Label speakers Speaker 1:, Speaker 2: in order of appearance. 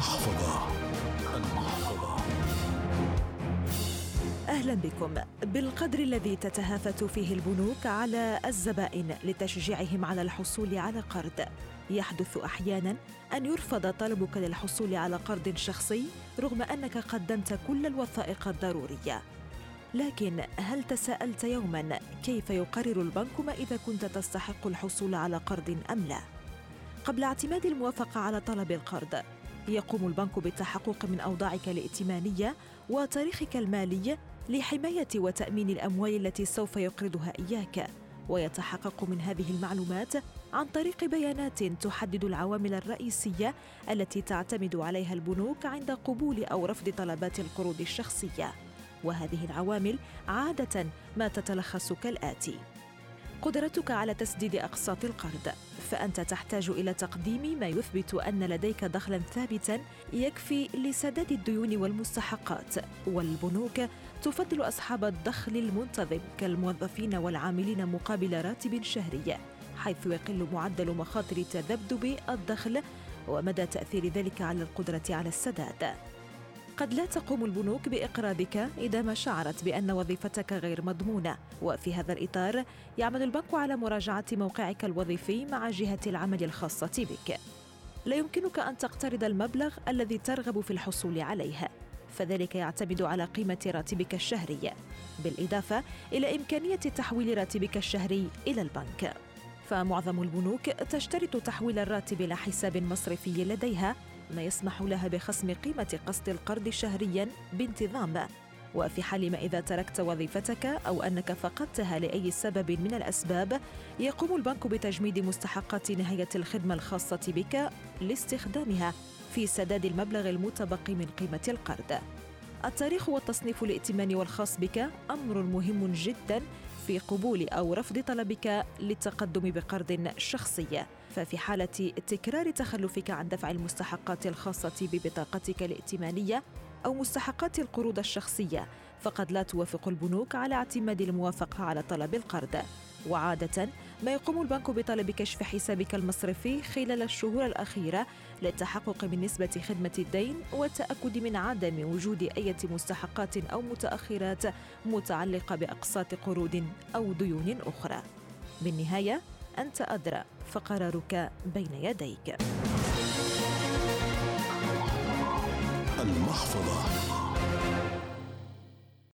Speaker 1: المحفظة. المحفظة.
Speaker 2: أهلا بكم. بالقدر الذي تتهافت فيه البنوك على الزبائن لتشجيعهم على الحصول على قرض يحدث أحيانا أن يرفض طلبك للحصول على قرض شخصي رغم أنك قدمت كل الوثائق الضرورية. لكن هل تساءلت يوما كيف يقرر البنك ما إذا كنت تستحق الحصول على قرض أم لا؟ قبل اعتماد الموافقة على طلب القرض يقوم البنك بالتحقق من أوضاعك الائتمانية وتاريخك المالي لحماية وتأمين الأموال التي سوف يقرضها إياك. ويتحقق من هذه المعلومات عن طريق بيانات تحدد العوامل الرئيسية التي تعتمد عليها البنوك عند قبول أو رفض طلبات القروض الشخصية. وهذه العوامل عادة ما تتلخص كالآتي. قدرتك على تسديد اقساط القرض فأنت تحتاج إلى تقديم ما يثبت أن لديك دخلا ثابتا يكفي لسداد الديون والمستحقات والبنوك تفضل أصحاب الدخل المنتظم كالموظفين والعاملين مقابل راتب شهري حيث يقل معدل مخاطر تذبذب الدخل ومدى تأثير ذلك على القدرة على السداد. قد لا تقوم البنوك بإقراضك إذا ما شعرت بأن وظيفتك غير مضمونة. وفي هذا الإطار يعمل البنك على مراجعة موقعك الوظيفي مع جهة العمل الخاصة بك. لا يمكنك أن تقترض المبلغ الذي ترغب في الحصول عليه. فذلك يعتمد على قيمة راتبك الشهري. بالإضافة إلى إمكانية تحويل راتبك الشهري إلى البنك. فمعظم البنوك تشترط تحويل الراتب إلى حساب مصرفي لديها ما يسمح لها بخصم قيمة قسط القرض شهريا بانتظام. وفي حال ما إذا تركت وظيفتك أو أنك فقدتها لأي سبب من الأسباب يقوم البنك بتجميد مستحقات نهاية الخدمة الخاصة بك لاستخدامها في سداد المبلغ المتبقي من قيمة القرض. التاريخ والتصنيف الائتماني والخاص بك أمر مهم جدا في قبول أو رفض طلبك للتقدم بقرض شخصي. ففي حالة تكرار تخلفك عن دفع المستحقات الخاصة ببطاقتك الائتمانية أو مستحقات القروض الشخصية فقد لا توافق البنوك على اعتماد الموافقة على طلب القرض وعادة ما يقوم البنك بطلب كشف حسابك المصرفي خلال الشهور الأخيرة للتحقق من نسبة خدمة الدين والتأكد من عدم وجود أي مستحقات أو متأخرات متعلقة بأقساط قروض أو ديون أخرى. بالنهاية أنت أدرى فقرارك بين يديك.
Speaker 1: المحفظة